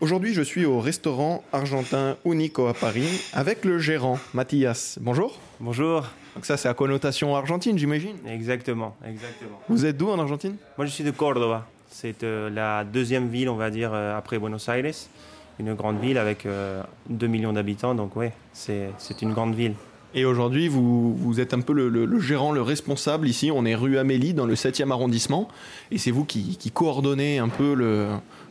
Aujourd'hui, je suis au restaurant argentin Unico à Paris avec le gérant Mathias. Bonjour. Bonjour. Donc ça, c'est à connotation argentine, j'imagine. Exactement, exactement. Vous êtes d'où en Argentine? Moi, je suis de Cordoba. C'est euh, la deuxième ville, on va dire, euh, après Buenos Aires. Une grande ville avec euh, 2 millions d'habitants, donc oui, c'est une grande ville. Et aujourd'hui, vous, vous êtes un peu le, le- le gérant, le responsable ici. On est rue Amélie, dans le 7e arrondissement. Et c'est vous qui, qui coordonnez un peu le,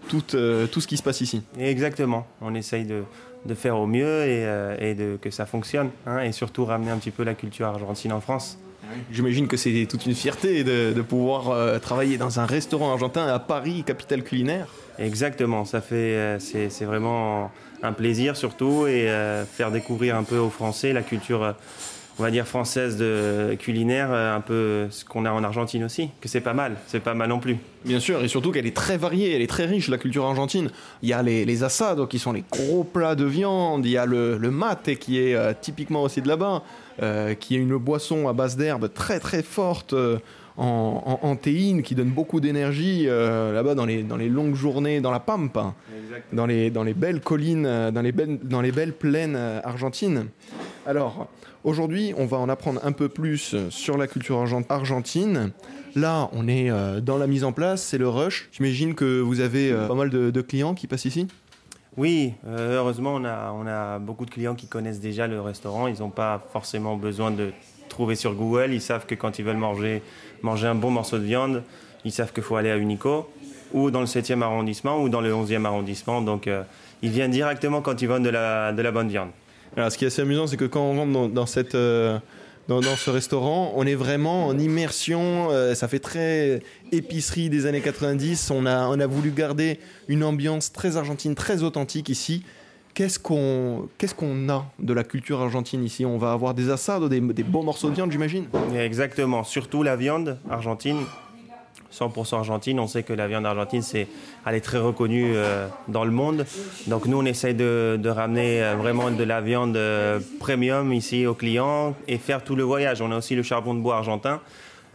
tout, euh, tout ce qui se passe ici. Exactement. On essaye de, de faire au mieux et, euh, et de, que ça fonctionne. hein, et surtout ramener un petit peu la culture argentine en France. J'imagine que c'est toute une fierté de, de pouvoir euh, travailler dans un restaurant argentin à Paris, capitale culinaire. Exactement. Ça fait, euh, c'est c'est vraiment un plaisir surtout et euh, faire découvrir un peu aux Français la culture, euh, on va dire française de culinaire, euh, un peu ce qu'on a en Argentine aussi. Que c'est pas mal. C'est pas mal non plus. Bien sûr, et surtout qu'elle est très variée, elle est très riche, la culture argentine. Il y a les, les qui sont les gros plats de viande, il y a le, le mate, qui est typiquement aussi de là-bas, qui est une boisson à base d'herbe très très forte en, en, en théine, qui donne beaucoup d'énergie euh, là-bas dans les, dans les longues journées dans la Pampa, dans les, dans les belles collines, euh, dans les belles, dans les belles plaines euh, argentines. Alors, aujourd'hui, on va en apprendre un peu plus sur la culture argent- argentine. Là, on est euh, dans la mise en place, c'est le rush. J'imagine que vous avez euh, pas mal de, de clients qui passent ici. Oui, heureusement, on a, on a beaucoup de clients qui connaissent déjà le restaurant. Ils n'ont pas forcément besoin de trouver sur Google. Ils savent que quand ils veulent manger, manger un bon morceau de viande, ils savent qu'il faut aller à Unico ou dans le 7e arrondissement ou dans le 11e arrondissement. Donc, euh, ils viennent directement quand ils veulent de la, de la bonne viande. Alors, ce qui est assez amusant, c'est que quand on rentre dans, cette, euh, dans ce restaurant, on est vraiment en immersion. euh, ça fait très épicerie des années 90. On a, on a voulu garder une ambiance très argentine, très authentique ici. Qu'est-ce qu'on qu'est-ce qu'on a de la culture argentine ici? On va avoir des assados, des, des beaux morceaux de viande, j'imagine? Exactement, surtout la viande argentine. 100% argentine, on sait que la viande argentine, c'est, elle est très reconnue euh, dans le monde. Donc nous, on essaye de, de ramener euh, vraiment de la viande euh, premium ici aux clients et faire tout le voyage. On a aussi le charbon de bois argentin.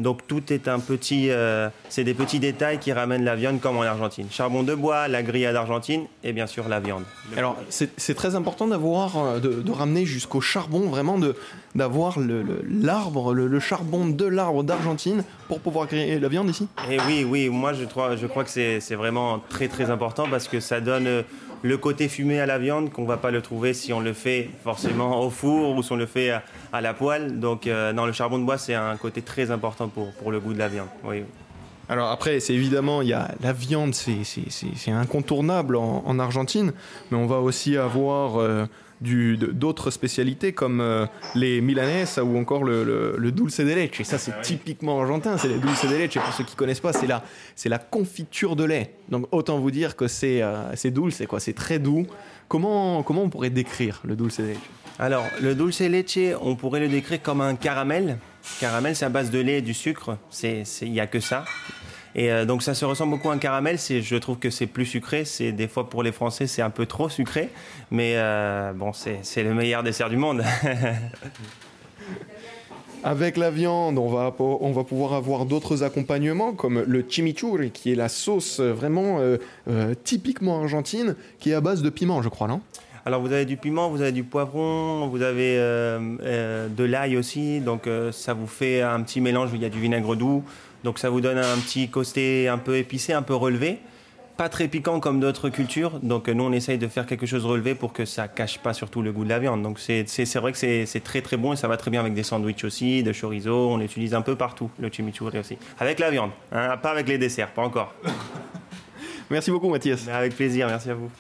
Donc tout est un petit, euh, c'est des petits détails qui ramènent la viande comme en Argentine. Charbon de bois, la grillade argentine et bien sûr la viande. Alors, c'est très important d'avoir, euh, de, de ramener jusqu'au charbon, vraiment de d'avoir le- le- l'arbre, le, le charbon de l'arbre d'Argentine pour pouvoir griller la viande ici? Et oui, oui, moi je crois, je crois que c'est c'est vraiment très très important parce que ça donne euh, le côté fumé à la viande qu'on va pas le trouver si on le fait forcément au four ou si on le fait à, la poêle. Donc euh, non, le charbon de bois c'est un côté très important pour, pour le goût de la viande. Oui. Alors après, c'est évidemment, il y a la viande, c'est incontournable en, en Argentine, mais on va aussi avoir euh, d'autres spécialités comme euh, les milanesas ou encore le, le, le dulce de leche. Et ça, c'est typiquement argentin, c'est le dulce de leche. Et pour ceux qui connaissent pas, c'est la, c'est la confiture de lait. Donc autant vous dire que c'est euh, c'est dulce, quoi, c'est très doux. Comment, comment on pourrait décrire le dulce de leche? Alors le dulce de leche, on pourrait le décrire comme un caramel. Caramel, c'est à base de lait et du sucre. C'est, c'est- il y a que ça. Et euh, donc ça se ressemble beaucoup à un caramel. C'est, je trouve que c'est plus sucré. C'est des fois pour les Français, c'est un peu trop sucré. Mais euh, bon, c'est, le meilleur dessert du monde. Avec la viande, on va, on va pouvoir avoir d'autres accompagnements comme le chimichurri, qui est la sauce euh, vraiment euh, euh, typiquement argentine, qui est à base de piment, je crois, non? Alors vous avez du piment, vous avez du poivron, vous avez euh, de l'ail aussi, donc ça vous fait un petit mélange où il y a du vinaigre doux, donc ça vous donne un petit côté un peu épicé, un peu relevé, pas très piquant comme d'autres cultures, donc euh, nous on essaye de faire quelque chose de relevé pour que ça cache pas surtout le goût de la viande, donc c'est vrai que c'est très très bon et ça va très bien avec des sandwichs aussi, de chorizo, on l'utilise un peu partout, le chimichurri aussi, avec la viande, hein, pas avec les desserts, pas encore, Merci beaucoup, Mathias. avec plaisir, merci à vous.